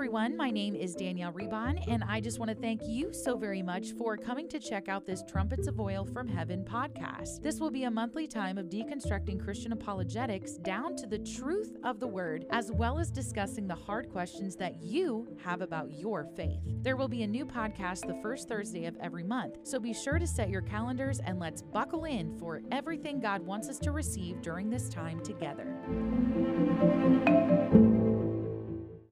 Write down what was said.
everyone. My name is Danielle Rebon, and I just want to thank you so very much for coming to check out this Trumpets of Oil from Heaven podcast. This will be a monthly time of deconstructing Christian apologetics down to the truth of the word, as well as discussing the hard questions that you have about your faith. There will be a new podcast the first Thursday of every month, so be sure to set your calendars and let's buckle in for everything God wants us to receive during this time together.